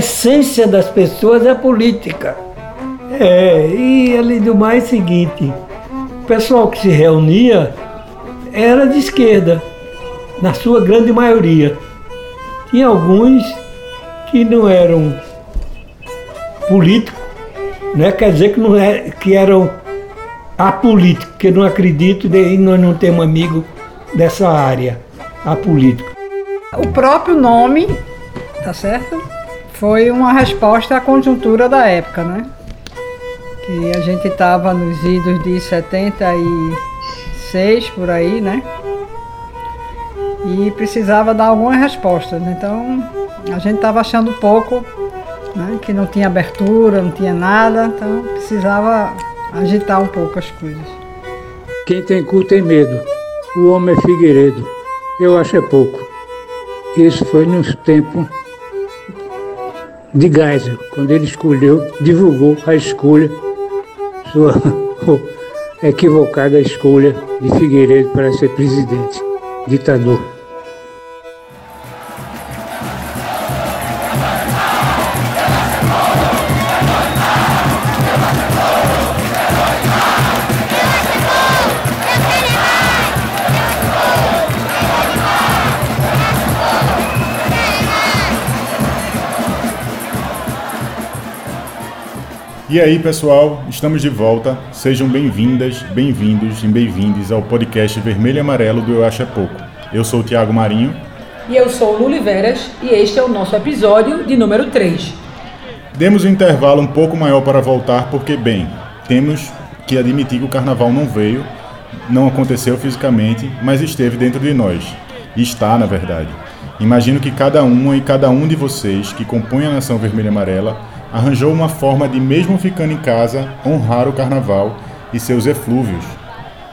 essência das pessoas é a política. É, e além do mais é o seguinte, o pessoal que se reunia era de esquerda, na sua grande maioria. Tinha alguns que não eram políticos, né? quer dizer que, não é, que eram apolíticos, que não acredito e nós não temos amigo dessa área, apolítico. O próprio nome, tá certo? Foi uma resposta à conjuntura da época, né? Que a gente estava nos idos de 76 por aí, né? E precisava dar algumas respostas. Então a gente estava achando pouco, né? que não tinha abertura, não tinha nada, então precisava agitar um pouco as coisas. Quem tem cu tem medo. O homem é Figueiredo. Eu acho é pouco. Isso foi nos tempos de Geisel, quando ele escolheu, divulgou a escolha, sua equivocada escolha de Figueiredo para ser presidente, ditador. E aí, pessoal, estamos de volta. Sejam bem-vindas, bem-vindos e bem-vindes ao podcast Vermelho e Amarelo do Eu Acho é Pouco. Eu sou o Tiago Marinho. E eu sou o Luli Veras e este é o nosso episódio de número 3. Demos um intervalo um pouco maior para voltar porque, bem, temos que admitir que o carnaval não veio, não aconteceu fisicamente, mas esteve dentro de nós. E está, na verdade. Imagino que cada uma e cada um de vocês que compõem a Nação Vermelha e Amarela arranjou uma forma de, mesmo ficando em casa, honrar o carnaval e seus eflúvios.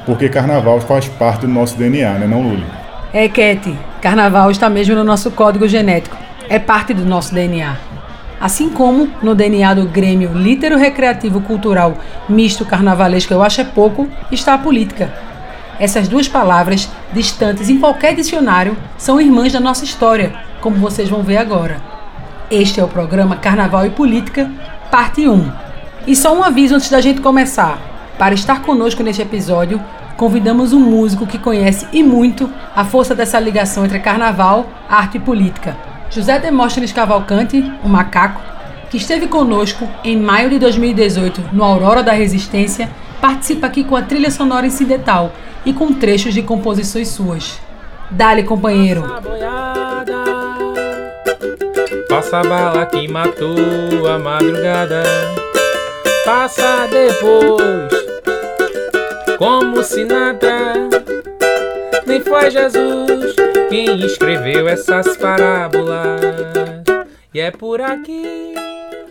Porque carnaval faz parte do nosso DNA, né, não, Luli? É, Kete, carnaval está mesmo no nosso código genético. É parte do nosso DNA. Assim como no DNA do Grêmio Lítero Recreativo Cultural Misto Carnavalesco Eu Acho é Pouco, está a política. Essas duas palavras, distantes em qualquer dicionário, são irmãs da nossa história, como vocês vão ver agora. Este é o programa Carnaval e Política, parte 1. E só um aviso antes da gente começar. Para estar conosco neste episódio, convidamos um músico que conhece e muito a força dessa ligação entre carnaval, arte e política. José Demóstenes Cavalcante, o macaco, que esteve conosco em maio de 2018 no Aurora da Resistência, participa aqui com a trilha sonora incidental e com trechos de composições suas. Dale, companheiro! Passa a bala que matou a madrugada. Passa depois, como se nada. Nem foi Jesus quem escreveu essas parábolas. E é por aqui.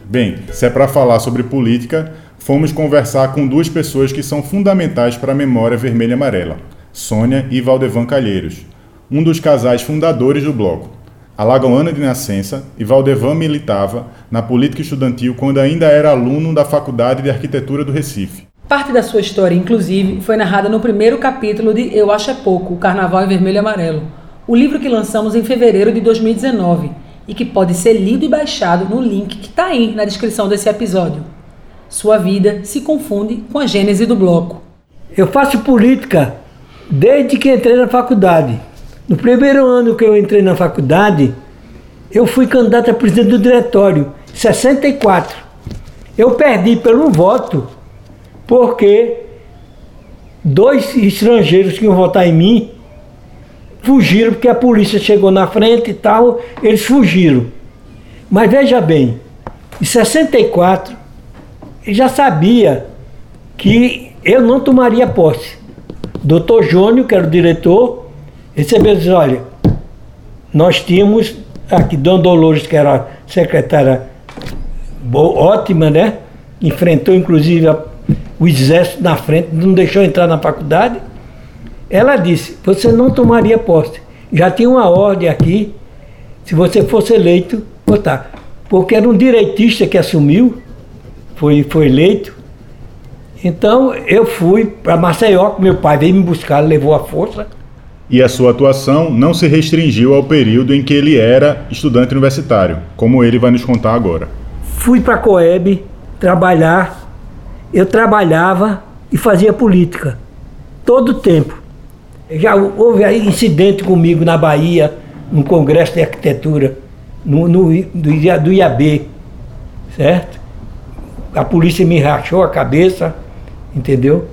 Bem, se é para falar sobre política, fomos conversar com duas pessoas que são fundamentais para a memória vermelha e amarela: Sônia e Valdevan Calheiros, um dos casais fundadores do bloco. Alagoana de nascença, e Valdevan militava na política estudantil quando ainda era aluno da Faculdade de Arquitetura do Recife. Parte da sua história, inclusive, foi narrada no primeiro capítulo de Eu Acho é Pouco, o Carnaval em Vermelho e Amarelo, o livro que lançamos em fevereiro de 2019 e que pode ser lido e baixado no link que está aí na descrição desse episódio. Sua vida se confunde com a gênese do bloco. Eu faço política desde que entrei na faculdade. No primeiro ano que eu entrei na faculdade, eu fui candidato a presidente do diretório, 64. Eu perdi pelo voto, porque dois estrangeiros que iam votar em mim fugiram, porque a polícia chegou na frente e tal, eles fugiram. Mas veja bem, em 64, eu já sabia que eu não tomaria posse. Doutor Jônio, que era o diretor, recebeu disse, olha, nós tínhamos aqui Dona Dolores, que era secretária boa, ótima, né? Enfrentou inclusive a, o exército na frente, não deixou entrar na faculdade. Ela disse, você não tomaria posse. Já tinha uma ordem aqui, se você fosse eleito, votar. Porque era um direitista que assumiu, foi, foi eleito. Então eu fui para Maceió, meu pai veio me buscar, levou a força E a sua atuação não se restringiu ao período em que ele era estudante universitário, como ele vai nos contar agora. Fui para a Coeb trabalhar, eu trabalhava e fazia política, todo o tempo. Já houve incidente comigo na Bahia, no Congresso de Arquitetura, no, no, do, do IAB, certo? A polícia me rachou a cabeça, entendeu?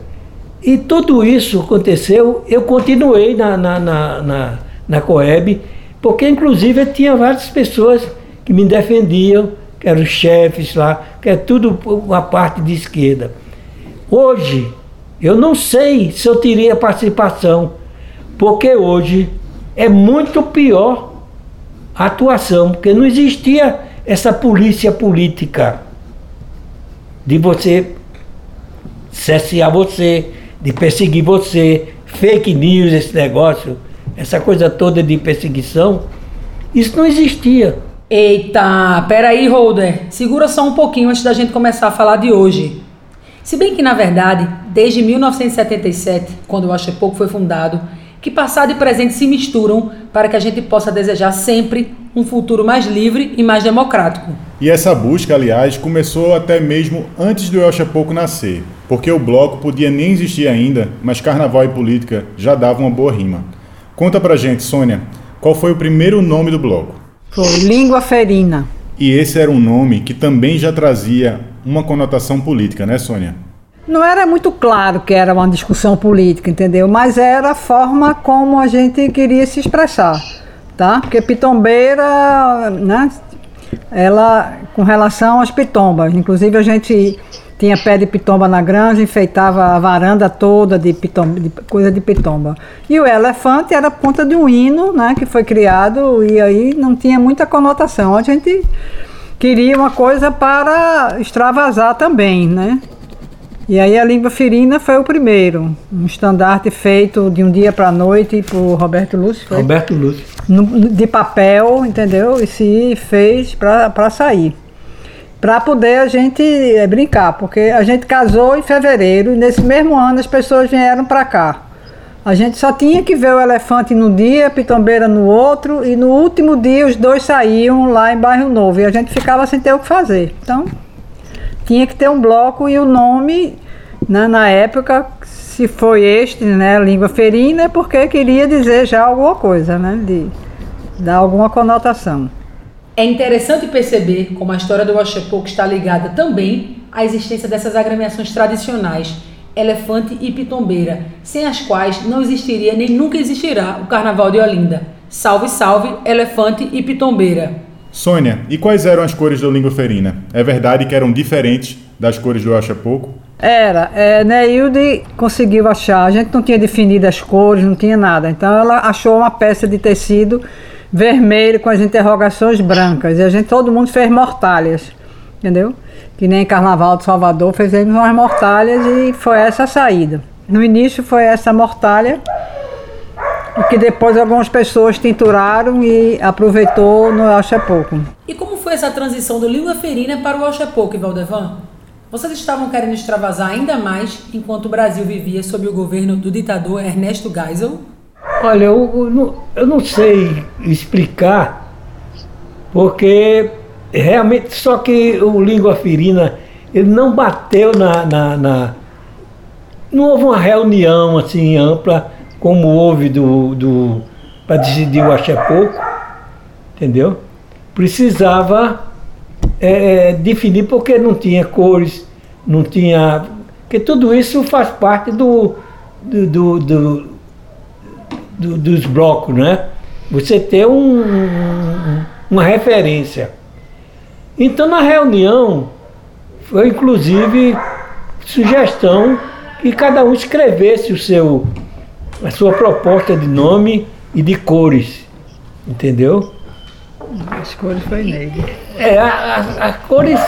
E tudo isso aconteceu, eu continuei na, na, na, na, na Coeb, porque inclusive tinha várias pessoas que me defendiam, que eram chefes lá, que é tudo uma parte de esquerda. Hoje, eu não sei se eu teria participação, porque hoje é muito pior a atuação, porque não existia essa polícia política de você cessear você, de perseguir você, fake news, esse negócio, essa coisa toda de perseguição, isso não existia. Eita, peraí, Holder. Segura só um pouquinho antes da gente começar a falar de hoje. Se bem que, na verdade, desde 1977, quando o Achepoco foi fundado, que passado e presente se misturam para que a gente possa desejar sempre um futuro mais livre e mais democrático. E essa busca, aliás, começou até mesmo antes do El Pouco nascer, porque o bloco podia nem existir ainda, mas carnaval e política já davam uma boa rima. Conta pra gente, Sônia, qual foi o primeiro nome do bloco? Foi Língua Ferina. E esse era um nome que também já trazia uma conotação política, né, Sônia? Não era muito claro que era uma discussão política, entendeu? Mas era a forma como a gente queria se expressar, tá? Porque pitombeira, né? Ela, com relação às pitombas, inclusive a gente tinha pé de pitomba na granja, enfeitava a varanda toda de, pitomba, de coisa de pitomba. E o elefante era ponta de um hino, né? Que foi criado e aí não tinha muita conotação. A gente queria uma coisa para extravasar também, né? E aí a língua ferina foi o primeiro, um estandarte feito de um dia para a noite por Roberto Lúcio. Foi? Roberto Lúcio. De papel, entendeu? E se fez para sair. Para poder a gente é, brincar, porque a gente casou em fevereiro e nesse mesmo ano as pessoas vieram para cá. A gente só tinha que ver o elefante no dia, a pitombeira no outro, e no último dia os dois saíam lá em Bairro Novo e a gente ficava sem ter o que fazer. Então, tinha que ter um bloco e o nome, né, na época, se foi este, né, língua ferina, é porque queria dizer já alguma coisa, né, de dar alguma conotação. É interessante perceber como a história do Oxepoco está ligada também à existência dessas agremiações tradicionais, elefante e pitombeira, sem as quais não existiria nem nunca existirá o Carnaval de Olinda. Salve, salve, elefante e pitombeira! Sônia, e quais eram as cores do língua ferina? É verdade que eram diferentes das cores do Acha Pouco? Era. É, Neilde conseguiu achar. A gente não tinha definido as cores, não tinha nada. Então ela achou uma peça de tecido vermelho com as interrogações brancas. E a gente, todo mundo fez mortalhas. Entendeu? Que nem Carnaval de Salvador, fizemos umas mortalhas e foi essa a saída. No início foi essa mortalha que depois algumas pessoas tinturaram e aproveitou no Alchepoco. E como foi essa transição do língua ferina para o Alchepoco, Valdevan? Vocês estavam querendo extravasar ainda mais enquanto o Brasil vivia sob o governo do ditador Ernesto Geisel? Olha, eu, eu, não, eu não sei explicar, porque realmente só que o língua ferina ele não bateu na, na, na não houve uma reunião assim ampla como houve do, do para decidir o Axé Pouco, entendeu? Precisava é, é, definir porque não tinha cores, não tinha. Porque tudo isso faz parte do, do, do, do, do dos blocos, né? Você ter um, uma referência. Então na reunião foi inclusive sugestão que cada um escrevesse o seu a sua proposta de nome e de cores, entendeu? As cores foi Neide. É, as cores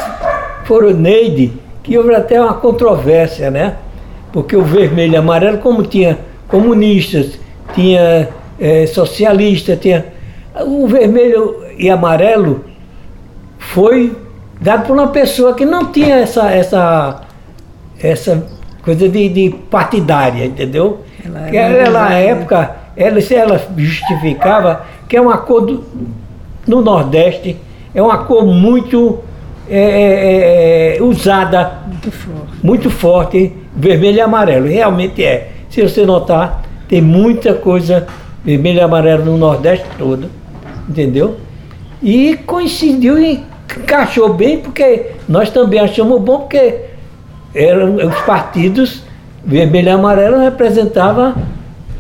foram Neide, que houve até uma controvérsia, né? Porque o vermelho e amarelo, como tinha comunistas, tinha é, socialista, tinha. O vermelho e amarelo foi dado por uma pessoa que não tinha essa, essa, essa coisa de, de partidária, entendeu? Ela, que era na época ela, ela justificava que é uma cor do, no Nordeste, é uma cor muito é, é, é, usada, muito forte. muito forte, vermelho e amarelo. Realmente é. Se você notar, tem muita coisa vermelho e amarelo no Nordeste todo, entendeu? E coincidiu e encaixou bem, porque nós também achamos bom, porque eram os partidos vermelho e amarelo representavam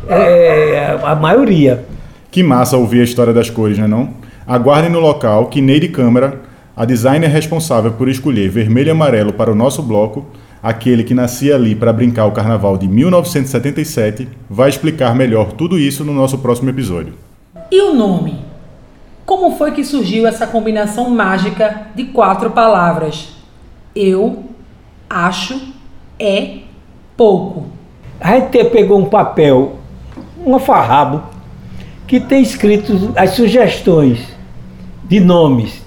é, a maioria. Que massa ouvir a história das cores, não é não? Aguardem no local que Neide Câmara, a designer responsável por escolher vermelho e amarelo para o nosso bloco, aquele que nascia ali para brincar o carnaval de 1977, vai explicar melhor tudo isso no nosso próximo episódio. E o nome? Como foi que surgiu essa combinação mágica de quatro palavras? Eu, acho, é, pouco. A gente pegou um papel, um farrabo, que tem escrito as sugestões de nomes.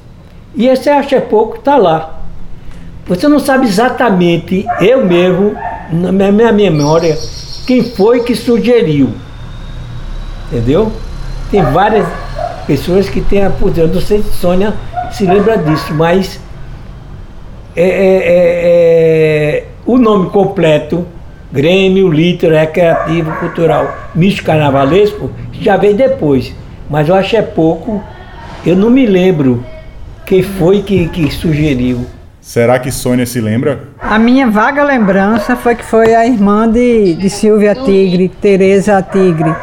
E esse acho é pouco está lá. Você não sabe exatamente, eu mesmo, na minha memória, quem foi que sugeriu. Entendeu? Tem várias pessoas que têm a posição. Não sei se Sônia se lembra disso, mas é, é, é, é o nome completo, Grêmio Litro Recreativo Cultural Misto Carnavalesco, já veio depois. Mas eu acho é pouco, eu não me lembro quem foi que, que sugeriu. Será que Sônia se lembra? A minha vaga lembrança foi que foi a irmã de, de Silvia Tigre, Tereza Tigre,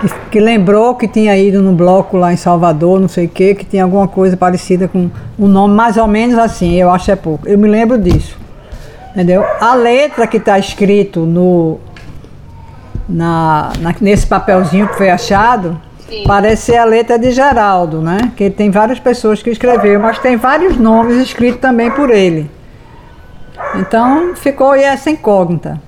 que, que, lembrou que tinha ido no bloco lá em Salvador, não sei o quê, que tinha alguma coisa parecida com um nome mais ou menos assim, eu acho é pouco. Eu me lembro disso. Entendeu? A letra que está escrito no, na, na, nesse papelzinho que foi achado, Sim. parece ser a letra de Geraldo, né? Que tem várias pessoas que escreveu, mas tem vários nomes escritos também por ele. Então ficou essa incógnita.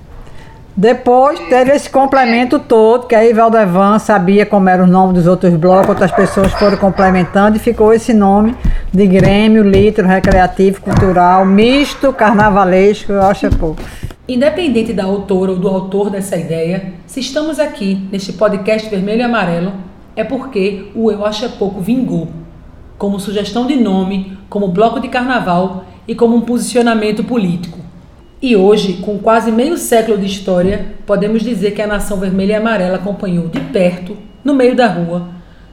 Depois teve esse complemento todo, que aí Valdevan sabia como era o nome dos outros blocos, outras pessoas foram complementando e ficou esse nome de Grêmio, Litro, Recreativo, Cultural, Misto, Carnavalesco, eu acho é pouco. Independente da autora ou do autor dessa ideia, se estamos aqui neste podcast Vermelho e Amarelo, é porque o Eu Acho é Pouco vingou, como sugestão de nome, como bloco de carnaval e como um posicionamento político. E hoje, com quase meio século de história, podemos dizer que a nação vermelha e amarela acompanhou de perto, no meio da rua,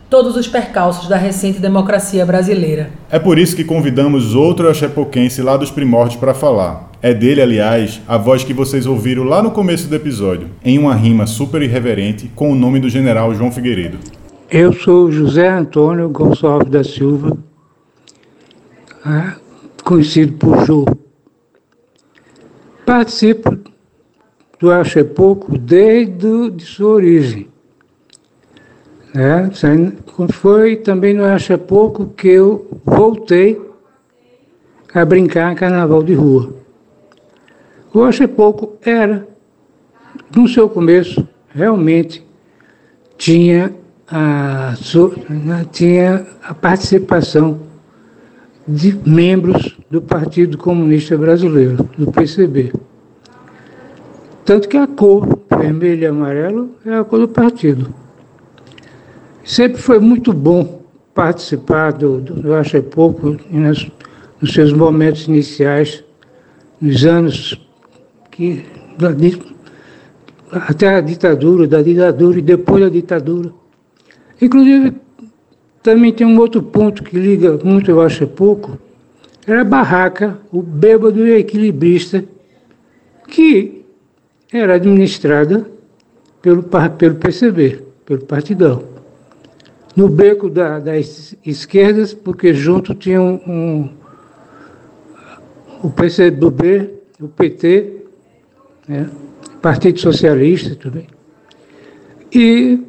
todos os percalços da recente democracia brasileira. É por isso que convidamos outro achepoquense lá dos primórdios para falar. É dele, aliás, a voz que vocês ouviram lá no começo do episódio, em uma rima super irreverente com o nome do general João Figueiredo. Eu sou José Antônio Gonçalves da Silva, ah, conhecido por Jô. Participo do Acho é Pouco desde de sua origem. É, foi também no Acho é Pouco que eu voltei a brincar carnaval de rua. O Acho é Pouco era, no seu começo, realmente tinha a, né, tinha a participação de membros do Partido Comunista Brasileiro, do PCB. Tanto que a cor vermelho e amarelo é a cor do partido. Sempre foi muito bom participar do, do, do Acho é Pouco nos, nos seus momentos iniciais, nos anos que, da, até a ditadura, da ditadura e depois da ditadura. Inclusive, também tem um outro ponto que liga muito, eu acho, é pouco. Era a barraca, o bêbado e equilibrista, que era administrada pelo, pelo PCB, pelo Partidão. No beco da, das esquerdas, porque junto tinha um, um o PCB, o PT, né, Partido Socialista também. E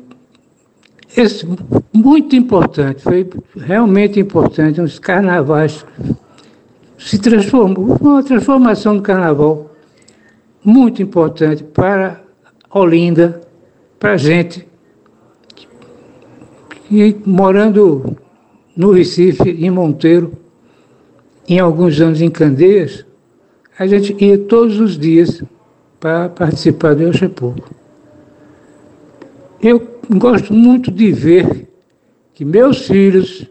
esse, muito importante, foi realmente importante, os carnavais se transformou, uma transformação do carnaval muito importante para Olinda, para a gente, morando no Recife, em Monteiro, em alguns anos em Candeias, a gente ia todos os dias para participar do Euxepouco. Eu gosto muito de ver que meus filhos,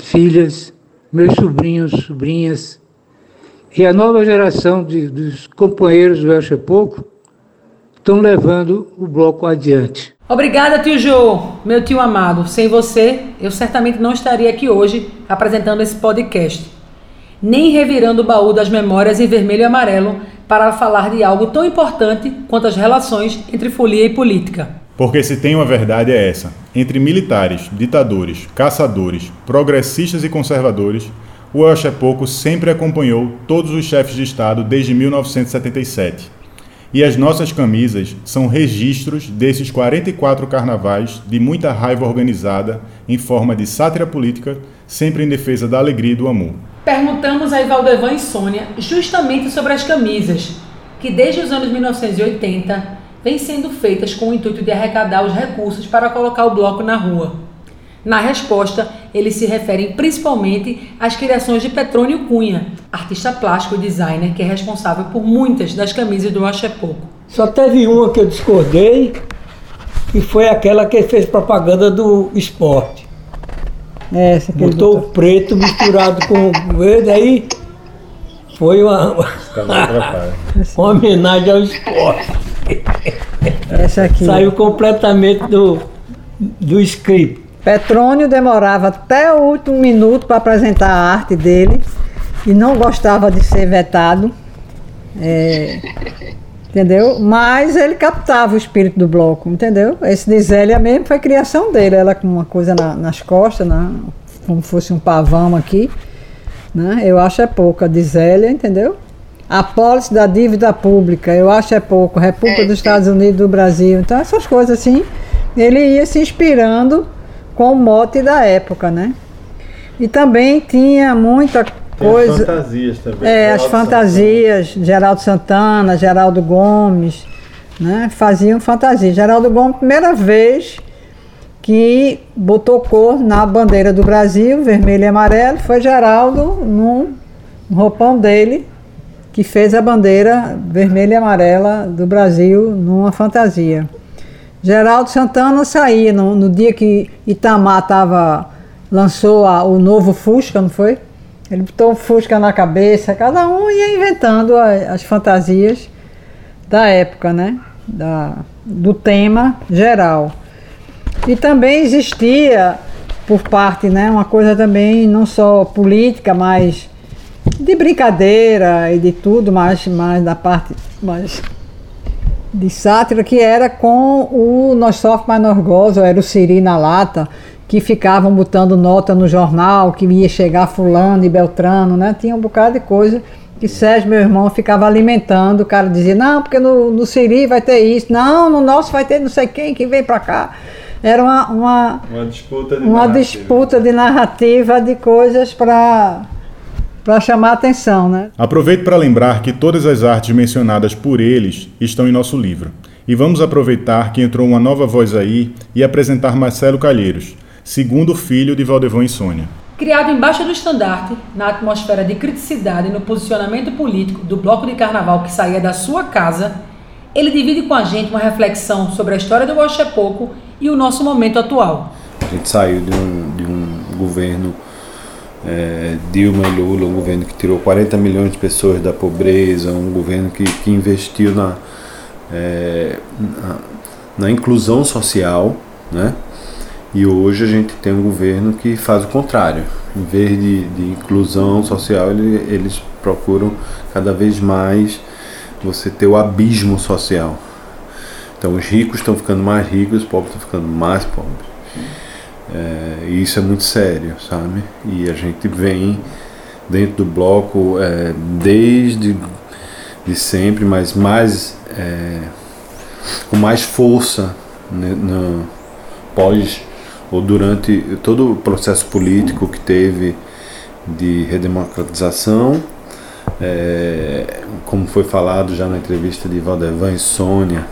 filhas, meus sobrinhos, sobrinhas e a nova geração de, dos companheiros do El Pouco estão levando o bloco adiante. Obrigada, tio Jô, meu tio amado. Sem você, eu certamente não estaria aqui hoje apresentando esse podcast, nem revirando o baú das memórias em vermelho e amarelo para falar de algo tão importante quanto as relações entre folia e política. Porque se tem uma verdade é essa: entre militares, ditadores, caçadores, progressistas e conservadores, o El Pouco sempre acompanhou todos os chefes de Estado desde 1977 e as nossas camisas são registros desses 44 carnavais de muita raiva organizada em forma de sátira política, sempre em defesa da alegria e do amor. Perguntamos a Ivaldevan e Sônia justamente sobre as camisas, que desde os anos 1980 vêm sendo feitas com o intuito de arrecadar os recursos para colocar o bloco na rua. Na resposta, eles se referem principalmente às criações de Petrônio Cunha, artista plástico e designer que é responsável por muitas das camisas do Axé Pouco. Só teve uma que eu discordei, e foi aquela que fez propaganda do esporte. É, essa que Botou o preto misturado com o verde, aí foi uma, uma homenagem ao esporte. Essa aqui. Saiu completamente do, do script. Petrônio demorava até o último minuto para apresentar a arte dele e não gostava de ser vetado. É, entendeu? Mas ele captava o espírito do bloco, entendeu? Esse de Zélia mesmo foi criação dele, ela com uma coisa na, nas costas, né? como fosse um pavão aqui. Né? Eu acho é pouco a de Zélia, entendeu? A pólice da dívida pública, eu acho é pouco. República dos Estados Unidos do Brasil. Então, essas coisas assim, ele ia se inspirando com o mote da época, né? E também tinha muita coisa. As fantasias também. É, Geraldo as fantasias, Santana. Geraldo Santana, Geraldo Gomes, né? Faziam fantasia. Geraldo Gomes, primeira vez que botou cor na bandeira do Brasil, vermelho e amarelo, foi Geraldo num roupão dele, que fez a bandeira vermelha e amarela do Brasil numa fantasia. Geraldo Santana saía no, no dia que Itamar tava, lançou a, o novo Fusca, não foi? Ele botou o Fusca na cabeça, cada um ia inventando a, as fantasias da época, né? Da, do tema geral. E também existia, por parte, né, uma coisa também não só política, mas de brincadeira e de tudo, mas, mas da parte mais de sátira que era com o Nós Sofre Mais Norgoso, era o Siri na lata, que ficavam botando nota no jornal, que ia chegar fulano e beltrano, né? Tinha um bocado de coisa que Sérgio, meu irmão, ficava alimentando. O cara dizia, não, porque no, no Siri vai ter isso. Não, no nosso vai ter não sei quem que vem para cá. Era uma, uma, uma disputa de uma narrativa. disputa de narrativa de coisas para para chamar a atenção. Né? Aproveito para lembrar que todas as artes mencionadas por eles estão em nosso livro. E vamos aproveitar que entrou uma nova voz aí e apresentar Marcelo Calheiros, segundo filho de Valdevão e Sônia. Criado embaixo do estandarte, na atmosfera de criticidade e no posicionamento político do bloco de carnaval que saía da sua casa, ele divide com a gente uma reflexão sobre a história do Pouco e o nosso momento atual. A gente saiu de um, de um governo é, Dilma e Lula, um governo que tirou 40 milhões de pessoas da pobreza, um governo que, que investiu na, é, na, na, inclusão social, né? E hoje a gente tem um governo que faz o contrário. Em vez de, de inclusão social, ele, eles procuram cada vez mais você ter o abismo social. Então os ricos estão ficando mais ricos, os pobres estão ficando mais pobres. É, e isso é muito sério, sabe? E a gente vem dentro do bloco é, desde de sempre, mas mais é, com mais força né, no, pós ou durante todo o processo político que teve de redemocratização, é, como foi falado já na entrevista de Valdevan e Sônia,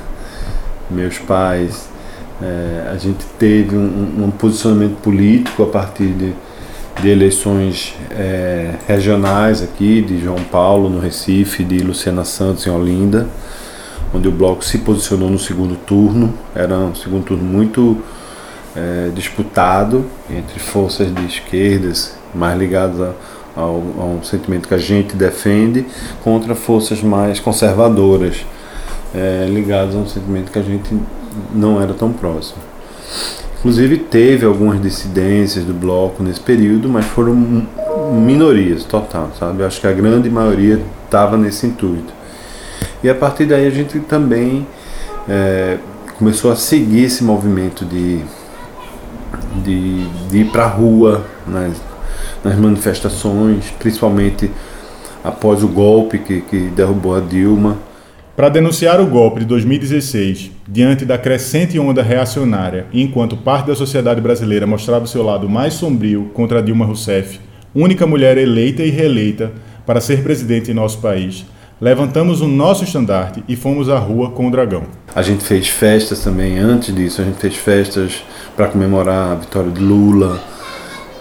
meus pais é, a gente teve um, um, posicionamento político a partir de, de eleições é, regionais aqui, de João Paulo no Recife, de Luciana Santos em Olinda, onde o bloco se posicionou no segundo turno. Era um segundo turno muito é, disputado entre forças de esquerdas mais ligadas a, a um sentimento que a gente defende contra forças mais conservadoras é, ligadas a um sentimento que a gente não era tão próximo. Inclusive teve algumas dissidências do bloco nesse período, mas foram minorias total, sabe? Acho que a grande maioria estava nesse intuito. E a partir daí a gente também é, começou a seguir esse movimento de, de, de ir para a rua nas, nas manifestações, principalmente após o golpe que, que derrubou a Dilma. Para denunciar o golpe de 2016, diante da crescente onda reacionária, e enquanto parte da sociedade brasileira mostrava seu lado mais sombrio contra Dilma Rousseff, única mulher eleita e reeleita para ser presidente em nosso país, levantamos o nosso estandarte e fomos à rua com o dragão. A gente fez festas também, antes disso, a gente fez festas para comemorar a vitória de Lula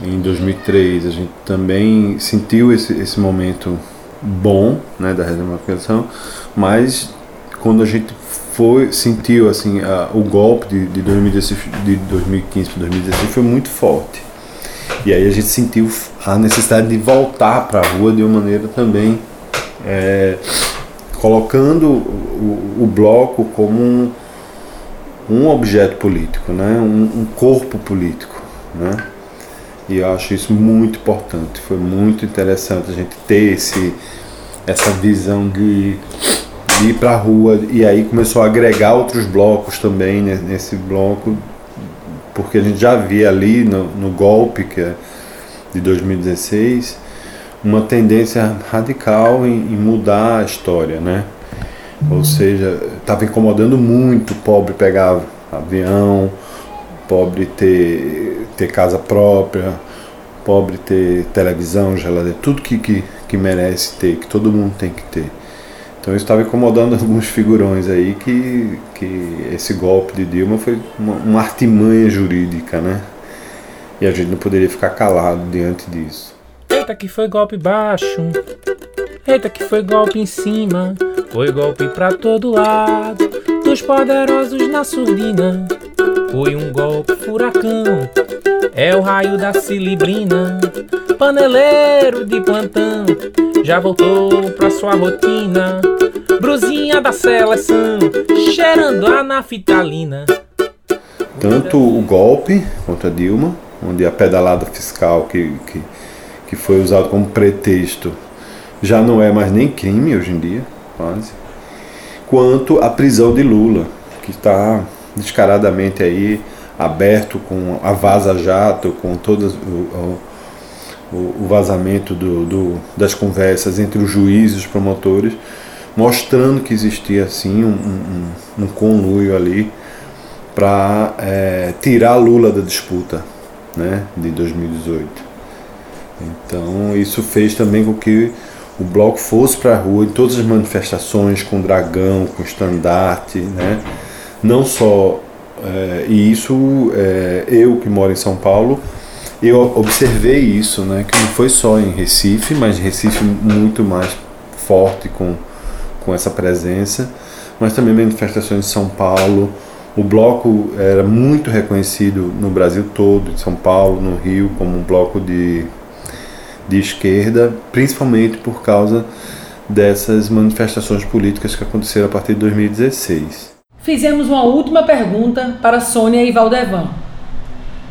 em 2003. A gente também sentiu esse, esse momento bom né, da redemocratização, mas quando a gente foi sentiu assim a, o golpe de, de, 2016, de 2015 para 2016 foi muito forte. E aí a gente sentiu a necessidade de voltar para a rua de uma maneira também é, colocando o, o, bloco como um, um objeto político, né? um, um corpo político. Né? E eu acho isso muito importante. Foi muito interessante a gente ter esse, essa visão de, de ir para a rua e aí começou a agregar outros blocos também né, nesse bloco, porque a gente já via ali no, no golpe que é de 2016 uma tendência radical em, em mudar a história, né? Ou seja, estava incomodando muito o pobre pegar avião, pobre ter, ter casa própria, pobre ter televisão, geladeira, tudo que, que, que merece ter, que todo mundo tem que ter. Então isso estava incomodando alguns figurões aí que, que esse golpe de Dilma foi uma, uma artimanha jurídica, né? E a gente não poderia ficar calado diante disso. Eita que foi golpe baixo. Eita que foi golpe em cima. Foi golpe pra todo lado. Dos poderosos na surdina. Foi um golpe furacão. É o raio da cilibrina. Paneleiro de plantão. Já voltou pra sua rotina. Bruzinha da seleção. Cheirando a naftalina. Tanto o golpe contra Dilma, onde a pedalada fiscal que, que que foi usado como pretexto, já não é mais nem crime hoje em dia, quase, quanto a prisão de Lula, que está descaradamente aí aberto com a vaza-jato, com todo o, o, o vazamento do, do, das conversas entre os juízes e os promotores, mostrando que existia assim um, um, um conluio ali para é, tirar Lula da disputa né, de 2018. Então isso fez também com que o bloco fosse para a rua em todas as manifestações com dragão, com estandarte, né? Não só é, e isso é, eu que moro em São Paulo eu observei isso, né? Que não foi só em Recife, mas Recife muito mais forte com com essa presença, mas também manifestações em São Paulo. O bloco era muito reconhecido no Brasil todo, em São Paulo, no Rio, como um bloco de de esquerda, principalmente por causa dessas manifestações políticas que aconteceram a partir de 2016. Fizemos uma última pergunta para Sônia e Valdevan.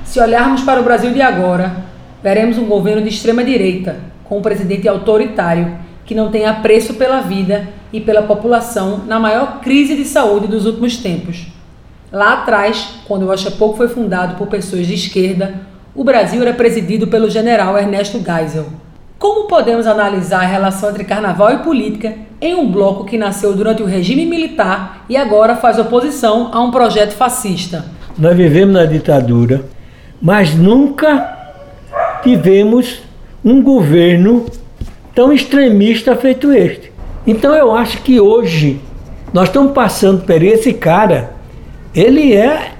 Se olharmos para o Brasil de agora, veremos um governo de extrema direita, com um presidente autoritário que não tem apreço pela vida e pela população na maior crise de saúde dos últimos tempos. Lá atrás, quando o Oxapouco foi fundado por pessoas de esquerda, o Brasil era presidido pelo general Ernesto Geisel. Como podemos analisar a relação entre carnaval e política em um bloco que nasceu durante o regime militar e agora faz oposição a um projeto fascista? Nós vivemos na ditadura, mas nunca tivemos um governo tão extremista feito este. Então eu acho que hoje nós estamos passando por esse cara, ele é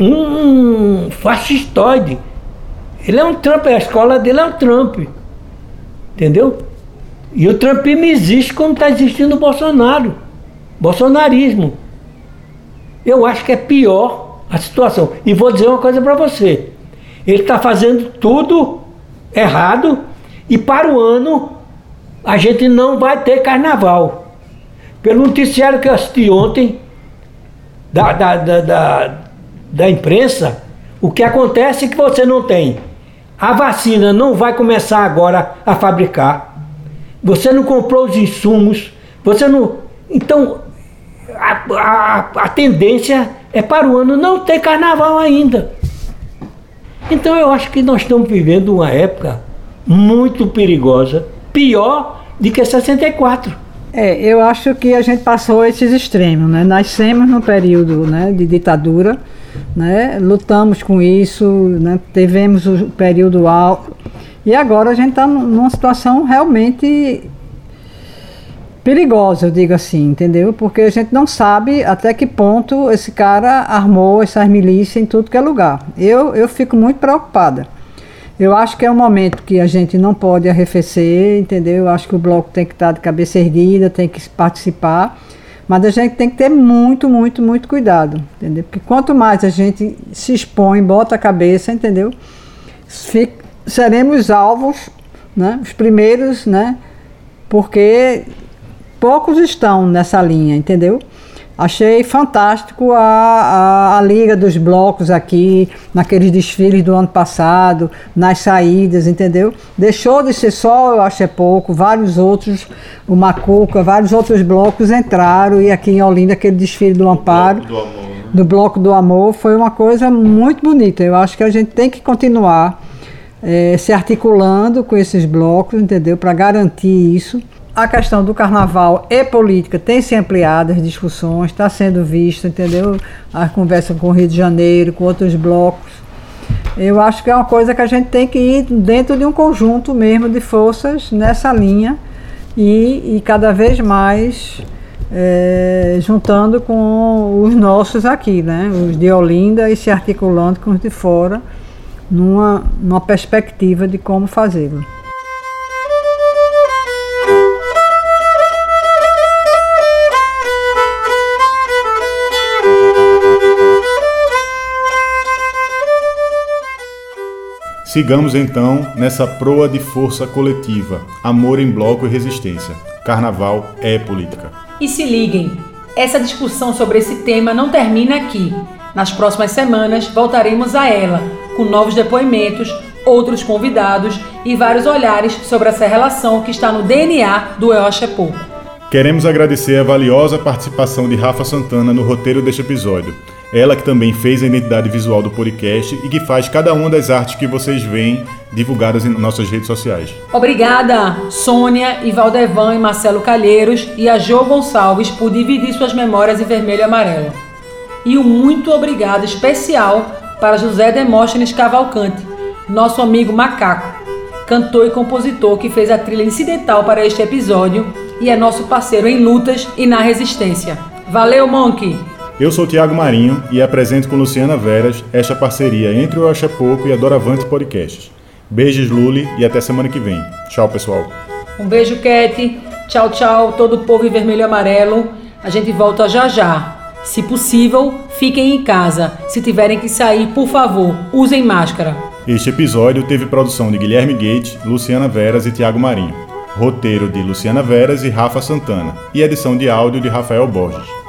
um fascistoide ele é um Trump, a escola dele é um Trump. Entendeu? E o Trumpismo existe como está existindo o Bolsonaro. bolsonarismo. Eu acho que é pior a situação. E vou dizer uma coisa para você. Ele está fazendo tudo errado e para o ano a gente não vai ter carnaval. Pelo noticiário que eu assisti ontem da, da, da, da, da imprensa, o que acontece é que você não tem. A vacina não vai começar agora a fabricar. Você não comprou os insumos. Você não. Então, a, a, a tendência é para o ano não ter carnaval ainda. Então eu acho que nós estamos vivendo uma época muito perigosa, pior do que 64. É, eu acho que a gente passou esses extremos, né? Nascemos no período né, de ditadura, né? Lutamos com isso, né? Tivemos o período alto e agora a gente está numa situação realmente perigosa, eu digo assim, entendeu? Porque a gente não sabe até que ponto esse cara armou essas milícias em tudo que é lugar. Eu, eu fico muito preocupada. Eu acho que é um momento que a gente não pode arrefecer, entendeu? Eu acho que o bloco tem que estar de cabeça erguida, tem que participar, mas a gente tem que ter muito, muito, muito cuidado, entendeu? Porque quanto mais a gente se expõe, bota a cabeça, entendeu? Fic seremos alvos, né? Os primeiros, né? Porque poucos estão nessa linha, entendeu? Achei fantástico a, a, a, liga dos blocos aqui, naqueles desfiles do ano passado, nas saídas, entendeu? Deixou de ser só, eu acho é pouco, vários outros, o Macuca, vários outros blocos entraram e aqui em Olinda aquele desfile do Amparo, do, amor, né? do Bloco do Amor, foi uma coisa muito bonita. Eu acho que a gente tem que continuar é, se articulando com esses blocos, entendeu? Para garantir isso a questão do carnaval e política tem se ampliado, as discussões, está sendo vista, entendeu? A conversa com o Rio de Janeiro, com outros blocos. Eu acho que é uma coisa que a gente tem que ir dentro de um conjunto mesmo de forças nessa linha e, e cada vez mais é, juntando com os nossos aqui, né? Os de Olinda e se articulando com os de fora numa, numa perspectiva de como fazê-lo. Sigamos então nessa proa de força coletiva, amor em bloco e resistência. Carnaval é política. E se liguem, essa discussão sobre esse tema não termina aqui. Nas próximas semanas voltaremos a ela, com novos depoimentos, outros convidados e vários olhares sobre essa relação que está no DNA do Eu Acho é Pouco. Queremos agradecer a valiosa participação de Rafa Santana no roteiro deste episódio. Ela que também fez a identidade visual do podcast e que faz cada uma das artes que vocês veem divulgadas em nossas redes sociais. Obrigada, Sônia e Valdevan e Marcelo Calheiros e a Jo Gonçalves por dividir suas memórias em vermelho e amarelo. E um muito obrigado especial para José Demóstenes Cavalcante, nosso amigo macaco, cantor e compositor que fez a trilha incidental para este episódio e é nosso parceiro em lutas e na resistência. Valeu, Monkey! Eu sou Tiago Marinho e apresento com Luciana Veras esta parceria entre o Acha Pouco e a Doravante Podcasts. Beijos, Luli, e até semana que vem. Tchau, pessoal. Um beijo, Cat. Tchau, tchau, todo o povo em vermelho e amarelo. A gente volta já já. Se possível, fiquem em casa. Se tiverem que sair, por favor, usem máscara. Este episódio teve produção de Guilherme Gates, Luciana Veras e Tiago Marinho. Roteiro de Luciana Veras e Rafa Santana. E edição de áudio de Rafael Borges.